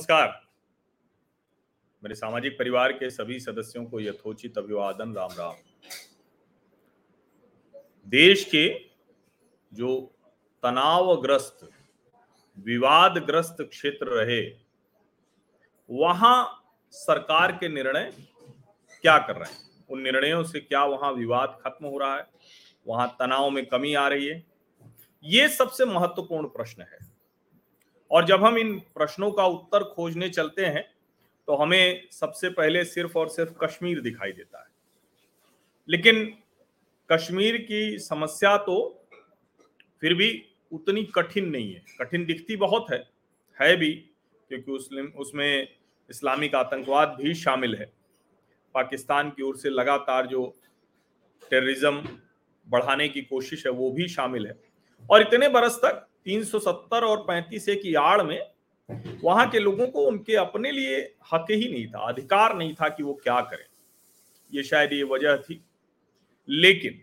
नमस्कार। मेरे सामाजिक परिवार के सभी सदस्यों को यथोचित अभिवादन, राम राम। देश के जो तनावग्रस्त, विवादग्रस्त क्षेत्र रहे, वहाँ सरकार के निर्णय क्या कर रहे हैं? उन निर्णयों से क्या वहाँ विवाद खत्म हो रहा है? वहाँ तनाव में कमी आ रही है? ये सबसे महत्वपूर्ण प्रश्न है। और जब हम इन प्रश्नों का उत्तर खोजने चलते हैं तो हमें सबसे पहले सिर्फ़ और सिर्फ़ कश्मीर दिखाई देता है। लेकिन कश्मीर की समस्या तो फिर भी उतनी कठिन नहीं है। कठिन दिखती बहुत है है भी, क्योंकि उसमें इस्लामिक आतंकवाद भी शामिल है। पाकिस्तान की ओर से लगातार जो टेररिज्म बढ़ाने की कोशिश है, वो भी शामिल है। और इतने बरस तक 370 और 35 ए की आड़ में वहाँ के लोगों को उनके अपने लिए हक ही नहीं था, अधिकार नहीं था कि वो क्या करें। ये शायद ये वजह थी। लेकिन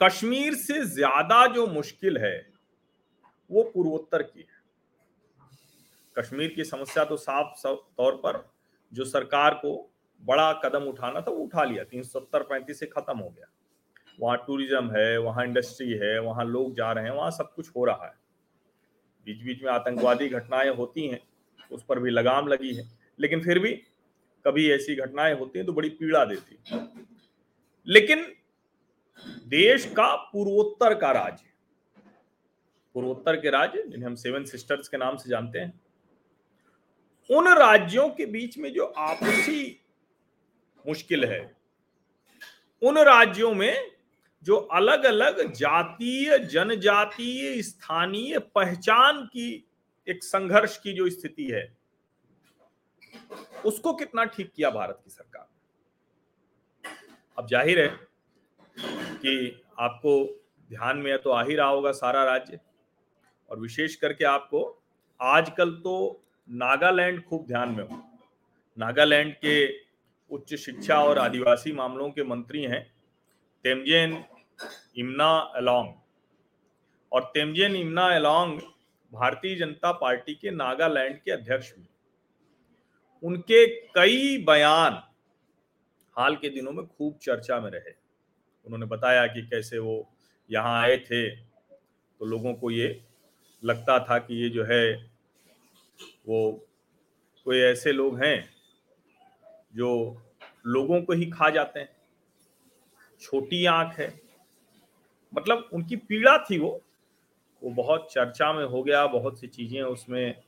कश्मीर से ज़्यादा जो मुश्किल है, वो पूर्वोत्तर की है। कश्मीर की समस्या तो साफ़ तौर पर जो सरकार को बड़ा कदम उठाना था, वो उठा लिया। तीन सत्तर, पैंतीस से खत्म हो गया। वहाँ टूरिज़्म है, वहाँ इंडस्ट्री है, वहाँ लोग जा रहे हैं, वहाँ सब कुछ हो रहा है। बीच बीच में आतंकवादी घटनाएँ होती हैं, उस पर भी लगाम लगी है। लेकिन फिर भी कभी ऐसी घटनाएँ होती हैं तो बड़ी पीड़ा देती है। लेकिन देश का पूर्वोत्तर का राज्य, पूर्वोत्तर के राज्य, जिन्हें हम सेवन सिस्टर्स के नाम से जानते हैं, उन राज्यों के बीच में जो आपसी मुश्किल है, उन राज्यों में जो अलग अलग जातीय, जनजातीय, स्थानीय पहचान की एक संघर्ष की जो स्थिति है, उसको कितना ठीक किया भारत की सरकार? अब ज़ाहिर है कि आपको ध्यान में तो आ ही रहा होगा सारा राज्य, और विशेष करके आपको आजकल तो नागालैंड खूब ध्यान में हो। नागालैंड के उच्च शिक्षा और आदिवासी मामलों के मंत्री हैं, तेमजेन इमना एलोंग और तेमजेन इमना एलोंग भारतीय जनता पार्टी के नागालैंड के अध्यक्ष भी। उनके कई बयान हाल के दिनों में खूब चर्चा में रहे। उन्होंने बताया कि कैसे वो यहाँ आए थे। तो लोगों को ये लगता था कि ये जो है, वो कोई ऐसे लोग हैं जो लोगों को ही खा जाते हैं। छोटी आँख है। मतलब उनकी पीड़ा थी वो। वो बहुत चर्चा में हो गया, बहुत सी चीज़ें उसमें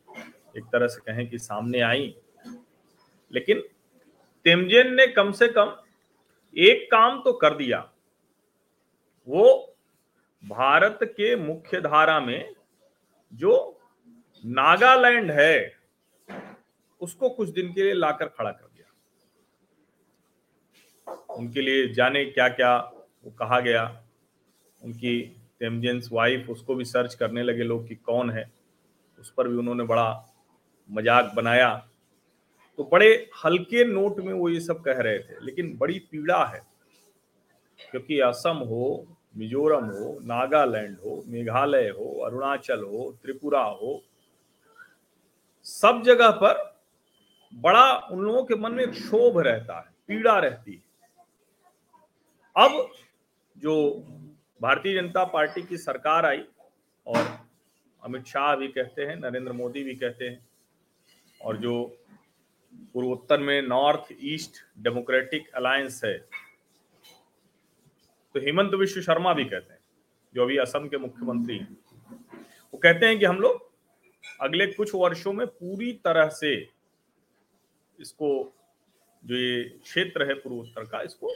एक तरह से कहें कि सामने आई। लेकिन तेमजेन ने कम से कम एक काम तो कर दिया। वो भारत के मुख्य धारा में जो नागालैंड है, उसको कुछ दिन के लिए लाकर खड़ा कर दिया। उनके लिए जाने क्या क्या वो कहा गया। उनकी तेमजेंस वाइफ उसको भी सर्च करने लगे लोग कि कौन है। उस पर भी उन्होंने बड़ा मज़ाक बनाया। तो बड़े हल्के नोट में वो ये सब कह रहे थे, लेकिन बड़ी पीड़ा है। क्योंकि असम हो, मिजोरम हो, नागालैंड हो, मेघालय हो, अरुणाचल हो, त्रिपुरा हो, सब जगह पर बड़ा उन लोगों के मन में क्षोभ रहता है, पीड़ा रहती है। अब जो भारतीय जनता पार्टी की सरकार आई और अमित शाह भी कहते हैं, नरेंद्र मोदी भी कहते हैं और जो पूर्वोत्तर में नॉर्थ ईस्ट डेमोक्रेटिक अलायंस है तो हेमंत विश्व शर्मा भी कहते हैं, जो अभी असम के मुख्यमंत्री हैं। वो कहते हैं कि हम लोग अगले कुछ वर्षों में पूरी तरह से इसको, जो ये क्षेत्र है पूर्वोत्तर का, इसको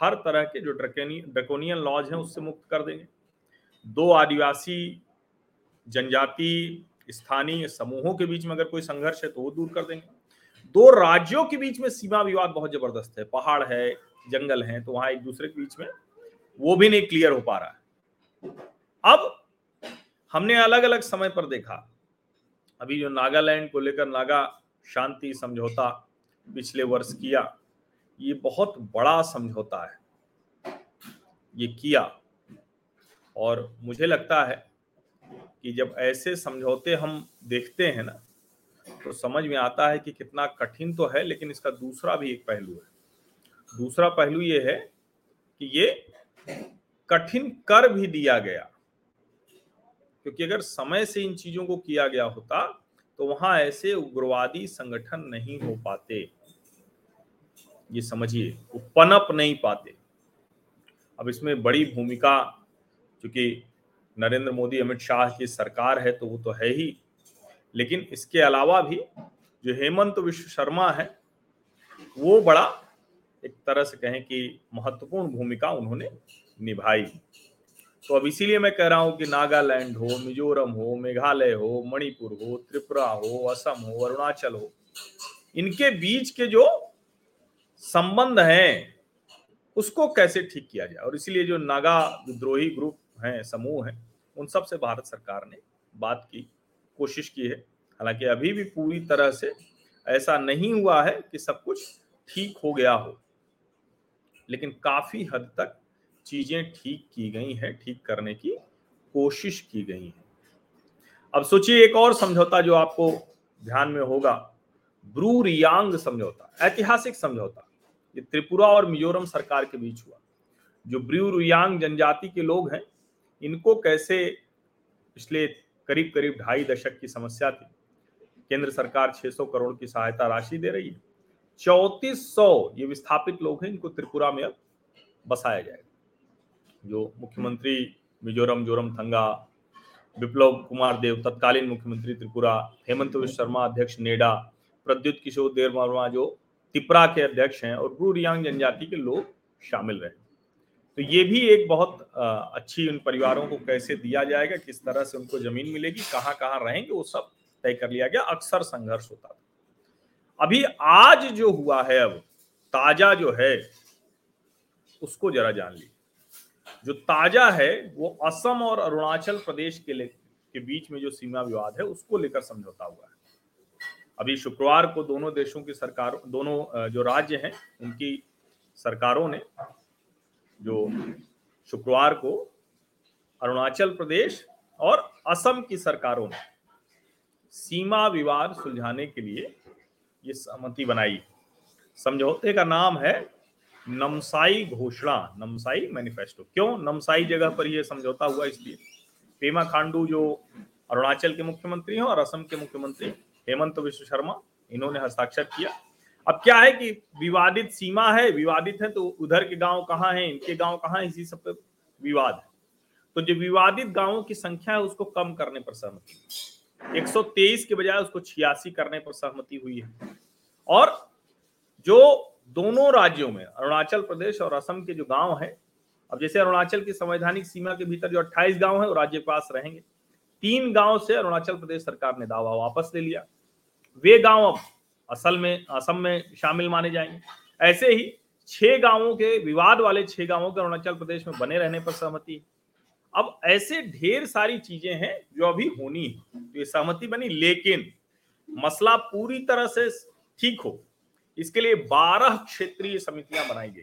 हर तरह के जो ड्रकोनियन लॉज हैं, उससे मुक्त कर देंगे। दो आदिवासी जनजाति स्थानीय समूहों के बीच में अगर कोई संघर्ष है तो वो दूर कर देंगे। दो राज्यों के बीच में सीमा विवाद बहुत ज़बरदस्त है। पहाड़ है, जंगल है तो वहाँ एक दूसरे के बीच में वो भी नहीं क्लियर हो पा रहा है। अब हमने अलग अलग समय पर देखा। अभी जो नागालैंड को लेकर नागा शांति समझौता पिछले वर्ष किया ये बहुत बड़ा समझौता है। ये किया। और मुझे लगता है कि जब ऐसे समझौते हम देखते हैं ना तो समझ में आता है कि कितना कठिन तो है, लेकिन इसका दूसरा भी एक पहलू है। दूसरा पहलू ये है कि ये कठिन कर भी दिया गया। क्योंकि अगर समय से इन चीज़ों को किया गया होता तो वहाँ ऐसे उग्रवादी संगठन नहीं हो पाते। ये समझिए वो पनप नहीं पाते। अब इसमें बड़ी भूमिका क्योंकि नरेंद्र मोदी, अमित शाह की सरकार है तो वो तो है ही। लेकिन इसके अलावा भी जो हेमंत विश्व शर्मा है, वो बड़ा एक तरह से कहें कि महत्वपूर्ण भूमिका उन्होंने निभाई। तो अब इसीलिए मैं कह रहा हूँ कि नागालैंड हो, मिजोरम हो, मेघालय हो, मणिपुर हो, त्रिपुरा हो, असम हो, अरुणाचल हो, इनके बीच के जो संबंध है, उसको कैसे ठीक किया जाए? और इसीलिए जो नागा विद्रोही ग्रुप हैं, समूह हैं, उन सबसे भारत सरकार ने बात की, कोशिश की है। हालाँकि अभी भी पूरी तरह से ऐसा नहीं हुआ है कि सब कुछ ठीक हो गया हो, लेकिन काफ़ी हद तक चीज़ें ठीक की गई हैं, ठीक करने की कोशिश की गई है। अब सोचिए एक और समझौता जो आपको ध्यान में होगा ब्रू रियांग समझौता, ऐतिहासिक समझौता। ये त्रिपुरा और मिजोरम सरकार के बीच हुआ। जो ब्रू रियांग जनजाति के लोग हैं, इनको कैसे पिछले करीब करीब ढाई दशक की समस्या थी, केंद्र सरकार 600 करोड़ की सहायता राशि दे रही है। चौतीस सौ ये विस्थापित लोग हैं, इनको त्रिपुरा में अब बसाया जाएगा। जो मुख्यमंत्री मिजोरम, जोरम, थंगा, विप्लव कुमार देव, तत्कालीन मुख्यमंत्री त्रिपुरा, हेमंत विश्व शर्मा, अध्यक्ष नेडा, प्रद्युत किशोर देव वर्मा जो तिपरा के अध्यक्ष हैं और ब्रू रियांग जनजाति के लोग शामिल रहे। तो ये भी एक बहुत अच्छी उन परिवारों को कैसे दिया जाएगा, किस तरह से उनको ज़मीन मिलेगी कहाँ कहाँ रहेंगे, वो सब तय कर लिया गया। अक्सर संघर्ष होता था। अभी आज जो हुआ है अब, ताज़ा जो है, उसको जरा जान लीजिए। जो ताज़ा है, वो असम और अरुणाचल प्रदेश के के बीच में जो सीमा विवाद है, उसको लेकर समझौता हुआ है। अभी शुक्रवार को दोनों देशों की सरकार, दोनों जो राज्य हैं, उनकी सरकारों ने जो शुक्रवार को अरुणाचल प्रदेश और असम की सरकारों ने सीमा विवाद सुलझाने के लिए ये सहमति बनाई। समझौते का नाम है नमसाई घोषणा, नमसाई मैनिफेस्टो। क्यों? नमसाई जगह पर यह समझौता हुआ इसलिए। पेमा खांडू जो अरुणाचल के मुख्यमंत्री हैं और असम के मुख्यमंत्री हेमंत विश्व शर्मा, इन्होंने हस्ताक्षर किया। अब क्या है कि विवादित सीमा है, विवादित है तो उधर के गाँव कहाँ हैं, इनके गाँव कहाँ इसी सब पे विवाद है। तो जो विवादित गाँवों की संख्या है उसको कम करने पर सहमति 123 के बजाय उसको छियासी करने पर सहमति हुई है। और जो दोनों राज्यों में, अरुणाचल प्रदेश और असम के जो गाँव हैं, अब जैसे अरुणाचल की संवैधानिक सीमा के भीतर जो 28 गाँव है, वो राज्य के पास रहेंगे। तीन गाँव से अरुणाचल प्रदेश सरकार ने दावा वापस ले लिया। वे गाँव अब असल में, असम में शामिल माने जाएँगे। ऐसे ही छह गाँवों के, विवाद वाले छह गाँवों के अरुणाचल प्रदेश में बने रहने पर सहमति। अब ऐसे ढेर सारी चीज़ें हैं जो अभी होनी है तो ये सहमति बनी, लेकिन मसला पूरी तरह से ठीक हो। इसके लिए बारह क्षेत्रीय समितियाँ बनाई गई।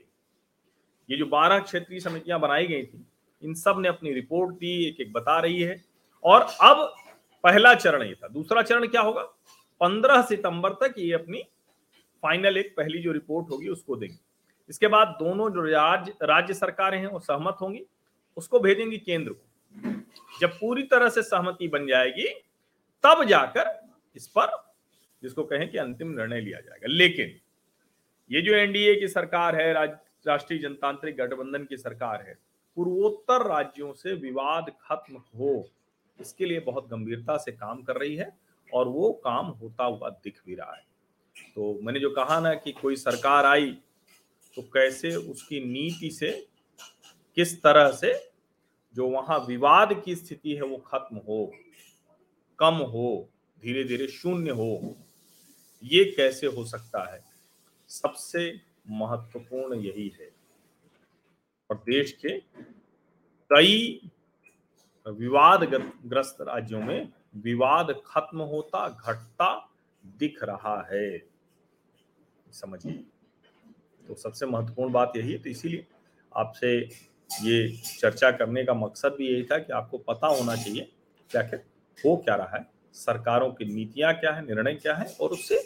ये जो बारह क्षेत्रीय समितियाँ बनाई गई थी, इन सबने अपनी रिपोर्ट दी एक एक बता रही है। और अब पहला चरण ये था। दूसरा चरण क्या होगा? पंद्रह सितंबर तक ये अपनी फाइनल एक पहली जो रिपोर्ट होगी, उसको देंगे। इसके बाद दोनों जो राज्य राज्य सरकारें हैं, वो सहमत होंगी। उसको भेजेंगी केंद्र को। जब पूरी तरह से सहमति बन जाएगी, तब जाकर इस पर जिसको कहें कि अंतिम निर्णय लिया जाएगा। लेकिन ये जो एनडीए की सरकार है राष्ट्रीय जनतांत्रिक गठबंधन की सरकार है, पूर्वोत्तर राज्यों से विवाद खत्म हो, इसके लिए बहुत गंभीरता से काम कर रही है। और वो काम होता हुआ दिख भी रहा है। तो मैंने जो कहा ना कि कोई सरकार आई तो कैसे उसकी नीति से, किस तरह से जो वहाँ विवाद की स्थिति है वो खत्म हो, कम हो धीरे धीरे शून्य हो, ये कैसे हो सकता है? सबसे महत्वपूर्ण यही है। और देश के कई विवाद ग्रस्त राज्यों में विवाद खत्म होता, घटता दिख रहा है। समझिए। तो सबसे महत्वपूर्ण बात यही है तो इसीलिए आपसे ये चर्चा करने का मकसद भी यही था कि आपको पता होना चाहिए क्या क्या हो क्या रहा है, सरकारों की नीतियाँ क्या है, निर्णय क्या है, और उससे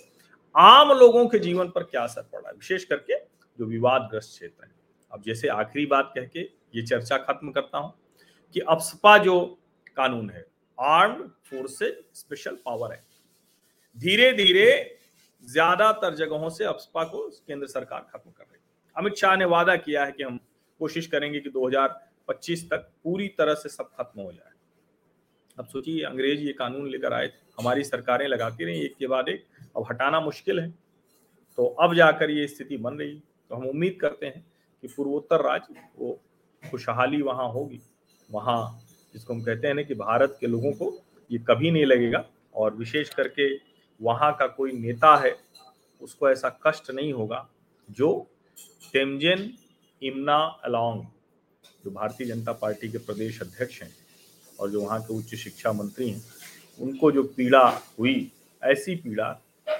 आम लोगों के जीवन पर क्या असर पड़ रहा है, विशेष करके जो विवादग्रस्त क्षेत्र है। अब जैसे आखिरी बात कह के ये चर्चा खत्म करता हूँ कि अफसपा जो कानून है आर्म्ड फोर्सेज स्पेशल पावर है। धीरे धीरे ज़्यादातर जगहों से अपसपा को केंद्र सरकार खत्म कर रही है। अमित शाह ने वादा किया है कि हम कोशिश करेंगे कि 2025 तक पूरी तरह से सब खत्म हो जाए। अब सोचिए, अंग्रेज़ ये कानून लेकर आए थे। हमारी सरकारें लगाती रही एक के बाद एक। अब हटाना मुश्किल है। तो अब जाकर ये स्थिति बन रही तो हम उम्मीद करते हैं कि पूर्वोत्तर राज्य, वो खुशहाली वहाँ होगी। वहाँ जिसको हम कहते हैं ना कि भारत के लोगों को ये कभी नहीं लगेगा और विशेष करके वहाँ का कोई नेता है, उसको ऐसा कष्ट नहीं होगा जो टेमजेन इमना अलोंग, जो भारतीय जनता पार्टी के प्रदेश अध्यक्ष हैं और जो वहाँ के उच्च शिक्षा मंत्री हैं, उनको जो पीड़ा हुई, ऐसी पीड़ा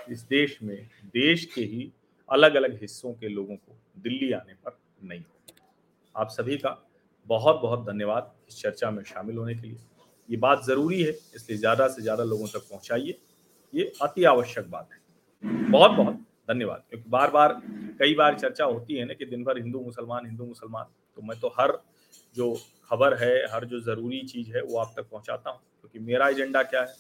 इस देश में, देश के ही अलग अलग हिस्सों के लोगों को दिल्ली आने पर नहीं। आप सभी का बहुत बहुत धन्यवाद इस चर्चा में शामिल होने के लिए। ये बात ज़रूरी है, इसलिए ज़्यादा से ज़्यादा लोगों तक पहुँचाइए। ये अति आवश्यक बात है। बहुत बहुत धन्यवाद, क्योंकि बार बार कई बार चर्चा होती है ना कि दिन भर हिंदू मुसलमान हिंदू मुसलमान तो मैं तो हर जो खबर है, हर जो ज़रूरी चीज़ है, वो आप तक पहुंचाता हूँ, क्योंकि मेरा एजेंडा क्या है?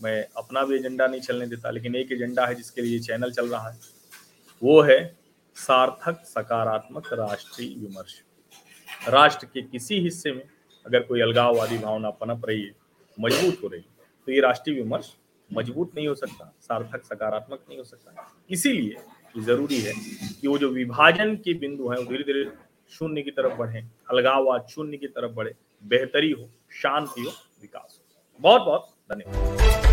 मैं अपना भी एजेंडा नहीं चलने देता, लेकिन एक एजेंडा है जिसके लिए चैनल चल रहा है, वो है सार्थक सकारात्मक राष्ट्रीय विमर्श। राष्ट्र के किसी हिस्से में अगर कोई अलगाववादी भावना पनप रही है, मज़बूत हो रही है तो ये राष्ट्रीय विमर्श मज़बूत नहीं हो सकता, सार्थक, सकारात्मक नहीं हो सकता। इसीलिए ज़रूरी है कि वो जो विभाजन के बिंदु हैं, वो धीरे धीरे शून्य की तरफ़ बढ़े, अलगाववाद शून्य की तरफ़ बढ़े, बेहतरी हो, शांति हो, विकास हो। बहुत बहुत धन्यवाद।